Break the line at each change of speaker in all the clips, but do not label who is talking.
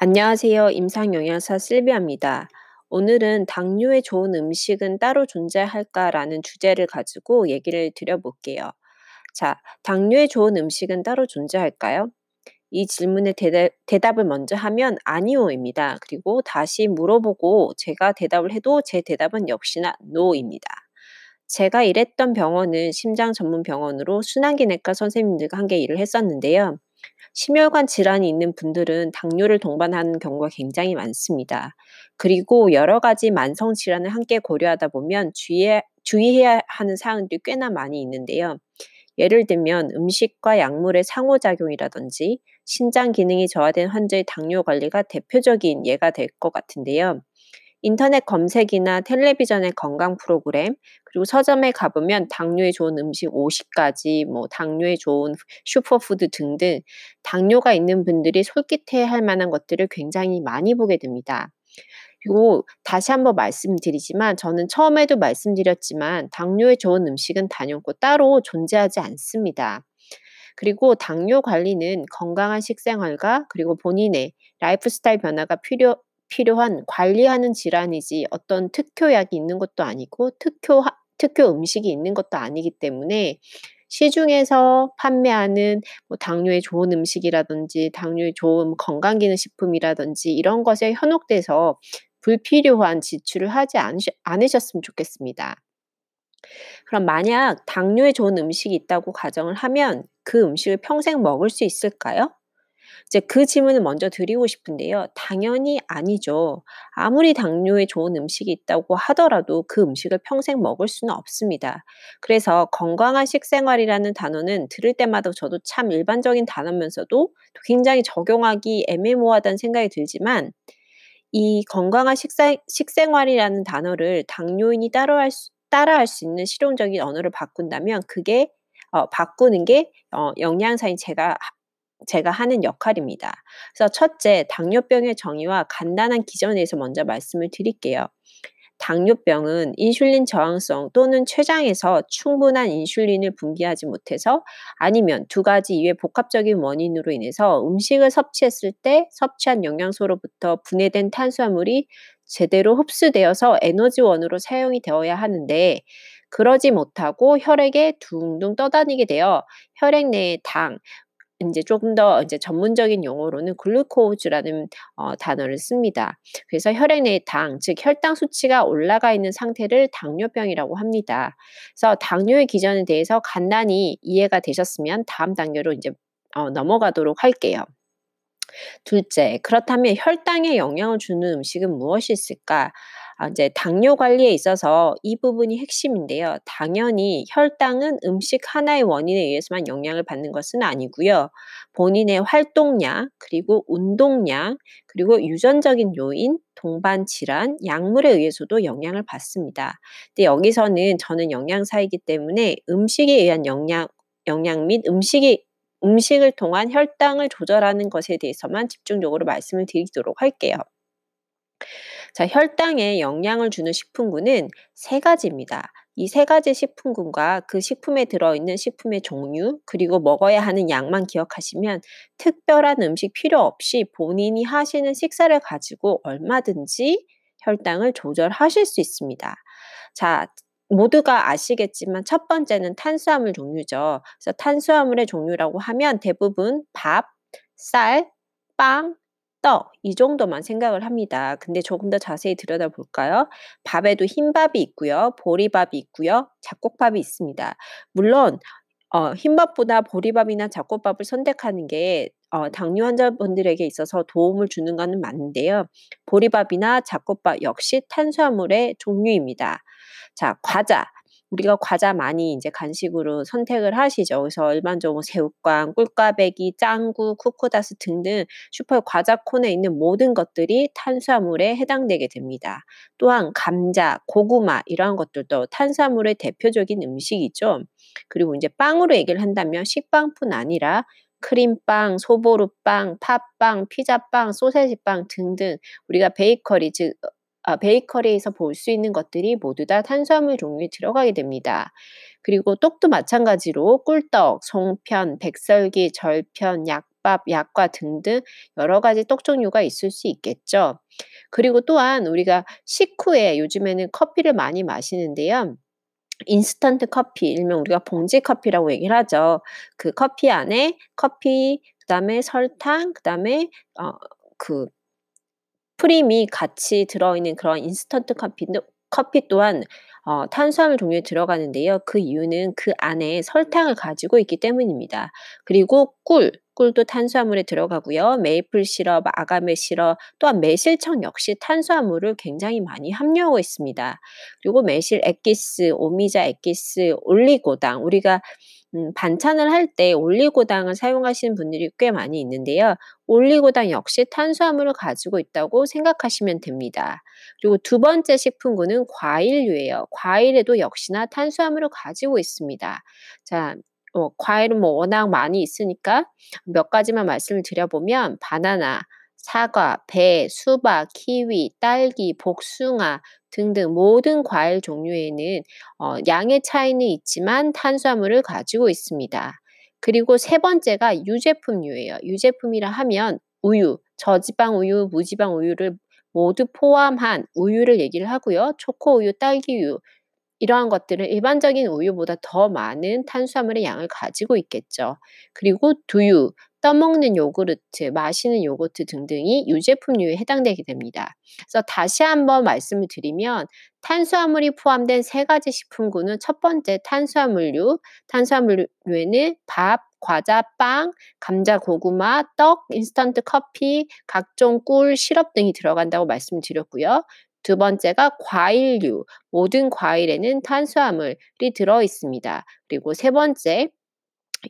안녕하세요. 임상영양사 실비아입니다. 오늘은 당뇨에 좋은 음식은 따로 존재할까라는 주제를 가지고 얘기를 드려볼게요. 자, 당뇨에 좋은 음식은 따로 존재할까요? 이 질문에 대답, 대답 을 먼저 하면 아니오입니다. 그리고 다시 물어보고 제가 대답을 해도 제 대답은 역시나 노입니다. 제가 일했던 병원은 심장 전문 병원으로 순환기내과 선생님들과 함께 일을 했었는데요. 심혈관 질환이 있는 분들은 당뇨를 동반하는 경우가 굉장히 많습니다. 그리고 여러 가지 만성 질환을 함께 고려하다 보면 주의해, 주의해야 하는 사항들이 꽤나 많이 있는데요. 예를 들면 음식과 약물의 상호작용이라든지 신장 기능이 저하된 환자의 당뇨 관리가 대표적인 예가 될 것 같은데요. 인터넷 검색이나 텔레비전의 건강 프로그램, 그리고 서점에 가보면 당뇨에 좋은 음식 50가지, 뭐 당뇨에 좋은 슈퍼푸드 등등 당뇨가 있는 분들이 솔깃해 할 만한 것들을 굉장히 많이 보게 됩니다. 그리고 다시 한번 말씀드리지만 저는 처음에도 말씀드렸지만 당뇨에 좋은 음식은 단연코 따로 존재하지 않습니다. 그리고 당뇨 관리는 건강한 식생활과 그리고 본인의 라이프 스타일 변화가 필요, 필요한 관리하는 질환이지 어떤 특효약이 있는 것도 아니고 특효, 특효 음식이 있는 것도 아니기 때문에 시중에서 판매하는 뭐 당뇨에 좋은 음식이라든지 당뇨에 좋은 건강기능식품이라든지 이런 것에 현혹돼서 불필요한 지출을 하지 않으셨, 않으셨으면 좋겠습니다. 그럼 만약 당뇨에 좋은 음식이 있다고 가정을 하면 그 음식을 평생 먹을 수 있을까요? 이제 그 질문을 먼저 드리고 싶은데요. 당연히 아니죠. 아무리 당뇨에 좋은 음식이 있다고 하더라도 그 음식을 평생 먹을 수는 없습니다. 그래서 건강한 식생활이라는 단어는 들을 때마다 저도 참 일반적인 단어면서도 굉장히 적용하기 애매모호하다는 생각이 들지만 이 건강한 식사, 식생활이라는 단어를 당뇨인이 따라할 수, 따라할 수 있는 실용적인 언어를 바꾼다면 그게 어, 바꾸는 게 어, 영양사인 제가 제가 하는 역할입니다. 그래서 첫째, 당뇨병의 정의와 간단한 기전에 대해서 먼저 말씀을 드릴게요. 당뇨병은 인슐린 저항성 또는 췌장에서 충분한 인슐린을 분비하지 못해서 아니면 두 가지 이외 복합적인 원인으로 인해서 음식을 섭취했을 때 섭취한 영양소로부터 분해된 탄수화물이 제대로 흡수되어서 에너지원으로 사용이 되어야 하는데 그러지 못하고 혈액에 둥둥 떠다니게 되어 혈액 내의 당, 이제 조금 더 이제 전문적인 용어로는 글루코즈라는 어, 단어를 씁니다. 그래서 혈액 내의 당, 즉 혈당 수치가 올라가 있는 상태를 당뇨병이라고 합니다. 그래서 당뇨의 기전에 대해서 간단히 이해가 되셨으면 다음 단계로 이제 어, 넘어가도록 할게요. 둘째, 그렇다면 혈당에 영향을 주는 음식은 무엇이 있을까? 아, 이제 당뇨 관리에 있어서 이 부분이 핵심인데요. 당연히 혈당은 음식 하나의 원인에 의해서만 영향을 받는 것은 아니고요. 본인의 활동량, 그리고 운동량, 그리고 유전적인 요인, 동반 질환, 약물에 의해서도 영향을 받습니다. 근데 여기서는 저는 영양사이기 때문에 음식에 의한 영양 영양 및 음식이 음식을 통한 혈당을 조절하는 것에 대해서만 집중적으로 말씀을 드리도록 할게요. 자, 혈당에 영향을 주는 식품군은 세 가지입니다. 이 세 가지 식품군과 그 식품에 들어있는 식품의 종류, 그리고 먹어야 하는 양만 기억하시면 특별한 음식 필요 없이 본인이 하시는 식사를 가지고 얼마든지 혈당을 조절하실 수 있습니다. 자, 모두가 아시겠지만 첫 번째는 탄수화물 종류죠. 그래서 탄수화물의 종류라고 하면 대부분 밥, 쌀, 빵, 떡, 이 정도만 생각을 합니다. 근데 조금 더 자세히 들여다볼까요? 밥에도 흰밥이 있고요. 보리밥이 있고요. 잡곡밥이 있습니다. 물론 어, 흰밥보다 보리밥이나 잡곡밥을 선택하는 게 어, 당뇨 환자분들에게 있어서 도움을 주는 것은 맞는데요. 보리밥이나 잡곡밥 역시 탄수화물의 종류입니다. 자, 과자. 우리가 과자 많이 이제 간식으로 선택을 하시죠. 그래서 일반적으로 새우깡, 꿀까베기, 짱구, 쿠코다스 등등 슈퍼 과자 콘에 있는 모든 것들이 탄수화물에 해당되게 됩니다. 또한 감자, 고구마 이러한 것들도 탄수화물의 대표적인 음식이죠. 그리고 이제 빵으로 얘기를 한다면 식빵뿐 아니라 크림빵, 소보루빵, 팥빵, 피자빵, 소세지빵 등등 우리가 베이커리 즉 아, 베이커리에서 볼 수 있는 것들이 모두 다 탄수화물 종류에 들어가게 됩니다. 그리고 떡도 마찬가지로 꿀떡, 송편, 백설기, 절편, 약 김밥, 약과 등등 여러 가지 떡 종류가 있을 수 있겠죠. 그리고 또한 우리가 식후에 요즘에는 커피를 많이 마시는데요. 인스턴트 커피, 일명 우리가 봉지 커피라고 얘기를 하죠. 그 커피 안에 커피, 그 다음에 설탕, 그 다음에 어 그 프림이 같이 들어있는 그런 인스턴트 커피도 커피 또한 어 탄수화물 종류에 들어가는데요. 그 이유는 그 안에 설탕을 가지고 있기 때문입니다. 그리고 꿀, 꿀도 탄수화물에 들어가고요. 메이플 시럽, 아가메 시럽, 또한 매실청 역시 탄수화물을 굉장히 많이 함유하고 있습니다. 그리고 매실 액기스, 오미자 액기스, 올리고당 우리가 음, 반찬을 할 때 올리고당을 사용하시는 분들이 꽤 많이 있는데요. 올리고당 역시 탄수화물을 가지고 있다고 생각하시면 됩니다. 그리고 두 번째 식품군은 과일류예요. 과일에도 역시나 탄수화물을 가지고 있습니다. 자, 어, 과일은 뭐 워낙 많이 있으니까 몇 가지만 말씀을 드려보면 바나나, 사과, 배, 수박, 키위, 딸기, 복숭아 등등 모든 과일 종류에는 어, 양의 차이는 있지만 탄수화물을 가지고 있습니다. 그리고 세 번째가 유제품류예요. 유제품이라 하면 우유, 저지방 우유, 무지방 우유를 모두 포함한 우유를 얘기를 하고요. 초코 우유, 딸기 우유 이러한 것들은 일반적인 우유보다 더 많은 탄수화물의 양을 가지고 있겠죠. 그리고 두유, 떠먹는 요구르트, 마시는 요거트 등등이 유제품류에 해당되게 됩니다. 그래서 다시 한번 말씀을 드리면 탄수화물이 포함된 세 가지 식품군은 첫 번째 탄수화물류, 탄수화물류에는 밥, 과자, 빵, 감자, 고구마, 떡, 인스턴트 커피, 각종 꿀, 시럽 등이 들어간다고 말씀드렸고요. 두 번째가 과일류, 모든 과일에는 탄수화물이 들어 있습니다. 그리고 세 번째,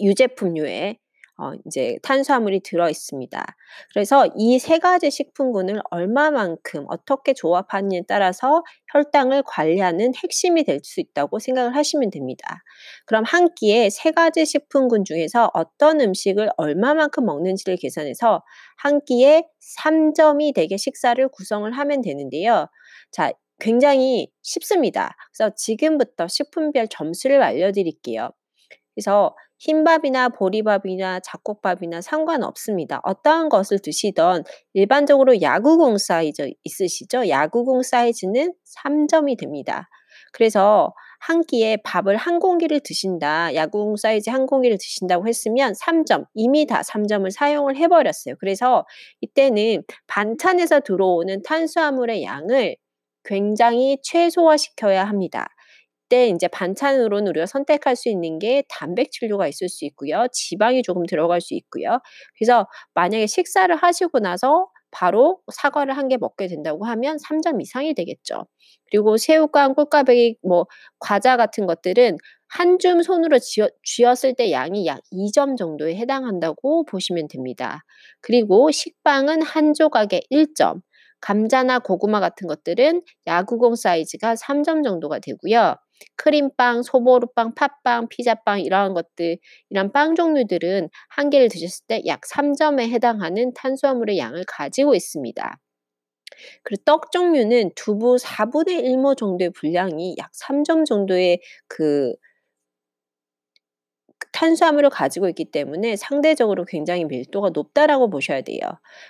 유제품류에 어, 이제 탄수화물이 들어 있습니다. 그래서 이 세 가지 식품군을 얼마만큼 어떻게 조합하느냐에 따라서 혈당을 관리하는 핵심이 될 수 있다고 생각을 하시면 됩니다. 그럼 한 끼에 세 가지 식품군 중에서 어떤 음식을 얼마만큼 먹는지를 계산해서 한 끼에 3점이 되게 식사를 구성을 하면 되는데요. 자, 굉장히 쉽습니다. 그래서 지금부터 식품별 점수를 알려드릴게요. 그래서 흰밥이나 보리밥이나 잡곡밥이나 상관없습니다. 어떠한 것을 드시던 일반적으로 야구공 사이즈 있으시죠? 야구공 사이즈는 3점이 됩니다. 그래서 한 끼에 밥을 한 공기를 드신다. 야구공 사이즈 한 공기를 드신다고 했으면 3점, 이미 다 3점을 사용을 해버렸어요. 그래서 이때는 반찬에서 들어오는 탄수화물의 양을 굉장히 최소화시켜야 합니다. 이때 이제 반찬으로는 우리가 선택할 수 있는 게 단백질류가 있을 수 있고요. 지방이 조금 들어갈 수 있고요. 그래서 만약에 식사를 하시고 나서 바로 사과를 한 개 먹게 된다고 하면 3점 이상이 되겠죠. 그리고 새우깡, 꿀까베기, 뭐 과자 같은 것들은 한 줌 손으로 쥐어, 쥐었을 때 양이 약 2점 정도에 해당한다고 보시면 됩니다. 그리고 식빵은 한 조각에 1점, 감자나 고구마 같은 것들은 야구공 사이즈가 3점 정도가 되고요. 크림빵, 소보루빵, 팥빵, 피자빵 이러한 것들, 이런 빵 종류들은 한 개를 드셨을 때 약 3점에 해당하는 탄수화물의 양을 가지고 있습니다. 그리고 떡 종류는 두부 4분의 1모 정도의 분량이 약 3점 정도의 그 탄수화물을 가지고 있기 때문에 상대적으로 굉장히 밀도가 높다라고 보셔야 돼요.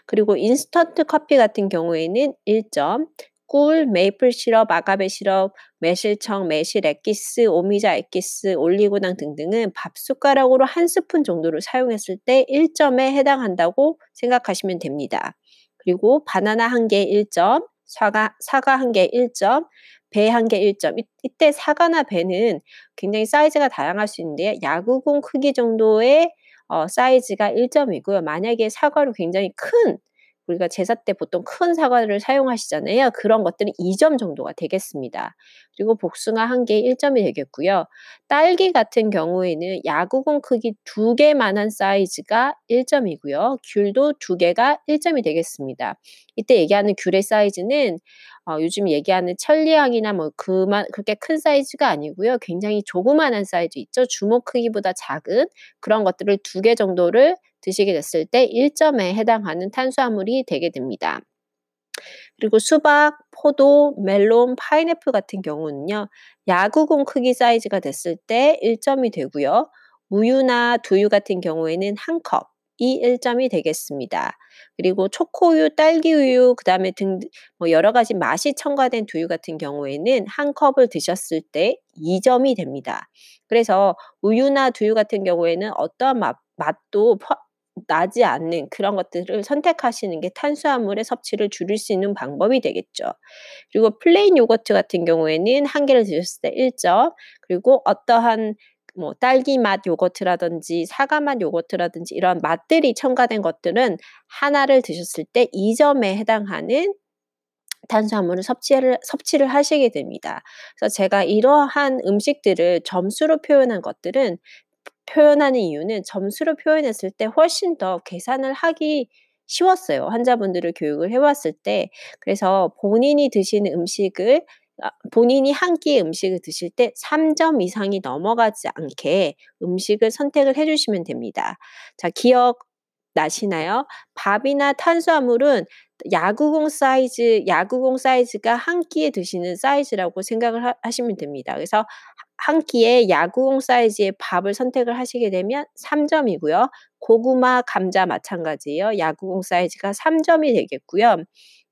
그리고 인스턴트 커피 같은 경우에는 1점, 꿀, 메이플 시럽, 아가베 시럽, 매실청, 매실 액기스, 오미자 액기스, 올리고당 등등은 밥 숟가락으로 한 스푼 정도를 사용했을 때 1점에 해당한다고 생각하시면 됩니다. 그리고 바나나 한 개 1점, 사과, 사과 한 개 1점, 배 한 개 1점. 이, 때 사과나 배는 굉장히 사이즈가 다양할 수 있는데 야구공 크기 정도의 어, 사이즈가 1점이고요. 만약에 사과로 굉장히 큰 우리가 제사 때 보통 큰 사과를 사용하시잖아요. 그런 것들은 2점 정도가 되겠습니다. 그리고 복숭아 한 개에 1점이 되겠고요. 딸기 같은 경우에는 야구공 크기 두 개만한 사이즈가 1점이고요. 귤도 두 개가 1점이 되겠습니다. 이때 얘기하는 귤의 사이즈는 어, 요즘 얘기하는 천리향이나 뭐 그만 그렇게 큰 사이즈가 아니고요. 굉장히 조그만한 사이즈 있죠. 주먹 크기보다 작은 그런 것들을 두 개 정도를 드시게 됐을 때 1점에 해당하는 탄수화물이 되게 됩니다. 그리고 수박, 포도, 멜론, 파인애플 같은 경우는요. 야구공 크기 사이즈가 됐을 때 1점이 되고요. 우유나 두유 같은 경우에는 한 컵, 이 1점이 되겠습니다. 그리고 초코우유, 딸기우유, 그 다음에 등, 뭐 여러 가지 맛이 첨가된 두유 같은 경우에는 한 컵을 드셨을 때 2점이 됩니다. 그래서 우유나 두유 같은 경우에는 어떠한 맛, 맛도 나지 않는 그런 것들을 선택하시는 게 탄수화물의 섭취를 줄일 수 있는 방법이 되겠죠. 그리고 플레인 요거트 같은 경우에는 한 개를 드셨을 때 1점, 그리고 어떠한 뭐 딸기 맛 요거트라든지 사과 맛 요거트라든지 이런 맛들이 첨가된 것들은 하나를 드셨을 때 2점에 해당하는 탄수화물을 섭취를, 섭취를 하시게 됩니다. 그래서 제가 이러한 음식들을 점수로 표현한 것들은 표현하는 이유는 점수로 표현했을 때 훨씬 더 계산을 하기 쉬웠어요. 환자분들을 교육을 해왔을 때. 그래서 본인이 드시는 음식을 아, 본인이 한 끼의 음식을 드실 때 3점 이상이 넘어가지 않게 음식을 선택을 해주시면 됩니다. 자, 기억 나시나요? 밥이나 탄수화물은 야구공 사이즈, 야구공 사이즈가 한 끼에 드시는 사이즈라고 생각을 하, 하시면 됩니다. 그래서 한 끼에 야구공 사이즈의 밥을 선택을 하시게 되면 3점이고요. 고구마, 감자 마찬가지예요. 야구공 사이즈가 3점이 되겠고요.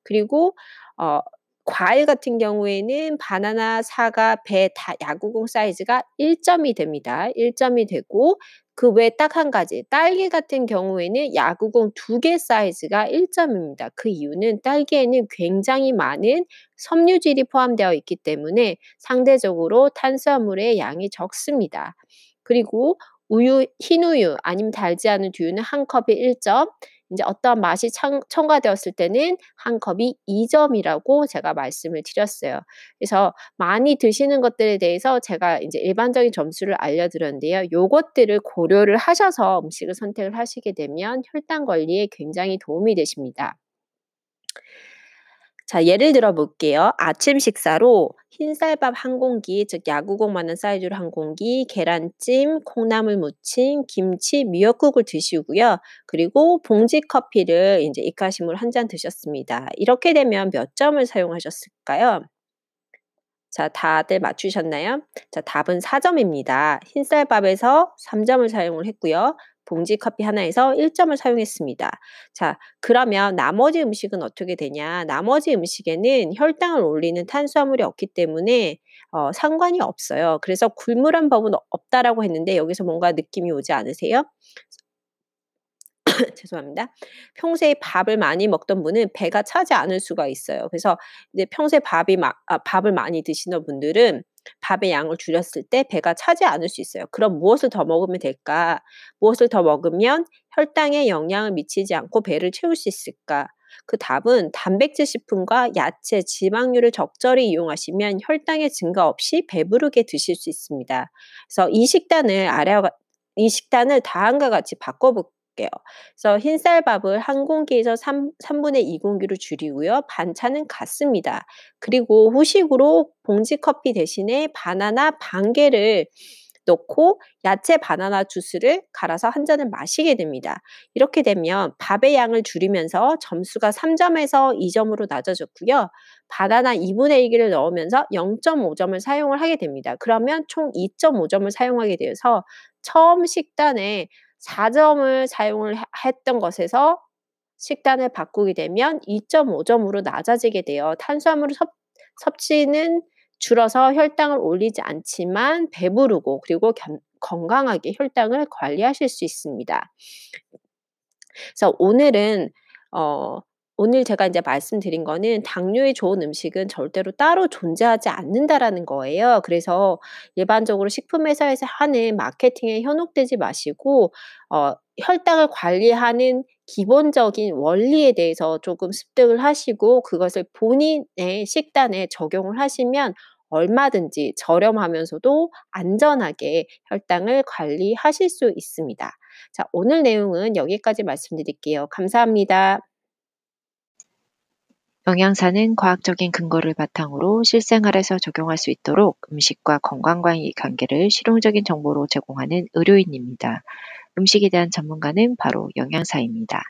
그리고 어, 과일 같은 경우에는 바나나, 사과, 배 다 야구공 사이즈가 1점이 됩니다. 1점이 되고 그 외에 딱 한 가지 딸기 같은 경우에는 야구공 두 개 사이즈가 1점입니다. 그 이유는 딸기에는 굉장히 많은 섬유질이 포함되어 있기 때문에 상대적으로 탄수화물의 양이 적습니다. 그리고 우유, 흰 우유 아니면 달지 않은 두유는 한 컵에 1점, 이제 어떤 맛이 첨, 첨가되었을 때는 한 컵이 2점이라고 제가 말씀을 드렸어요. 그래서 많이 드시는 것들에 대해서 제가 이제 일반적인 점수를 알려드렸는데요. 요것들을 고려를 하셔서 음식을 선택을 하시게 되면 혈당 관리에 굉장히 도움이 되십니다. 자, 예를 들어 볼게요. 아침 식사로 흰쌀밥 한 공기, 즉 야구공만한 사이즈로 한 공기, 계란찜, 콩나물 무침, 김치, 미역국을 드시고요. 그리고 봉지 커피를 이제 이카시물 한잔 드셨습니다. 이렇게 되면 몇 점을 사용하셨을까요? 자, 다들 맞추셨나요? 자, 답은 4점입니다. 흰쌀밥에서 3점을 사용을 했고요. 봉지 커피 하나에서 1점을 사용했습니다. 자, 그러면 나머지 음식은 어떻게 되냐? 나머지 음식에는 혈당을 올리는 탄수화물이 없기 때문에 어, 상관이 없어요. 그래서 굶으란 법은 없다라고 했는데 여기서 뭔가 느낌이 오지 않으세요? 죄송합니다. 평소에 밥을 많이 먹던 분은 배가 차지 않을 수가 있어요. 그래서 이제 평소에 밥이 마, 아, 밥을 많이 드시는 분들은 밥의 양을 줄였을 때 배가 차지 않을 수 있어요. 그럼 무엇을 더 먹으면 될까? 무엇을 더 먹으면 혈당에 영향을 미치지 않고 배를 채울 수 있을까? 그 답은 단백질 식품과 야채, 지방류를 적절히 이용하시면 혈당의 증가 없이 배부르게 드실 수 있습니다. 그래서 이 식단을 아래와 이 식단을 다음과 같이 바꿔볼 게요. 볼게요. 그래서 흰쌀밥을 한 공기에서 3, 3분의 2 공기로 줄이고요. 반찬은 같습니다. 그리고 후식으로 봉지 커피 대신에 바나나 반 개를 넣고 야채 바나나 주스를 갈아서 한 잔을 마시게 됩니다. 이렇게 되면 밥의 양을 줄이면서 점수가 3점에서 2점으로 낮아졌고요. 바나나 2분의 1개를 넣으면서 0.5점을 사용을 하게 됩니다. 그러면 총 2.5점을 사용하게 되어서 처음 식단에 4점을 사용을 했던 것에서 식단을 바꾸게 되면 2.5점으로 낮아지게 돼요. 탄수화물 섭, 섭취는 줄어서 혈당을 올리지 않지만 배부르고 그리고 견, 건강하게 혈당을 관리하실 수 있습니다. 그래서 오늘은 어, 오늘 제가 이제 말씀드린 거는 당뇨에 좋은 음식은 절대로 따로 존재하지 않는다라는 거예요. 그래서 일반적으로 식품 회사에서 하는 마케팅에 현혹되지 마시고 어 혈당을 관리하는 기본적인 원리에 대해서 조금 습득을 하시고 그것을 본인의 식단에 적용을 하시면 얼마든지 저렴하면서도 안전하게 혈당을 관리하실 수 있습니다. 자, 오늘 내용은 여기까지 말씀드릴게요. 감사합니다.
영양사는 과학적인 근거를 바탕으로 실생 활에서 적용할 수 있도록 음식과 건강과의 관계를 실용적인 정보로 제공하는 의료인입니다. 음식에 대한 전문가는 바로 영양사입니다.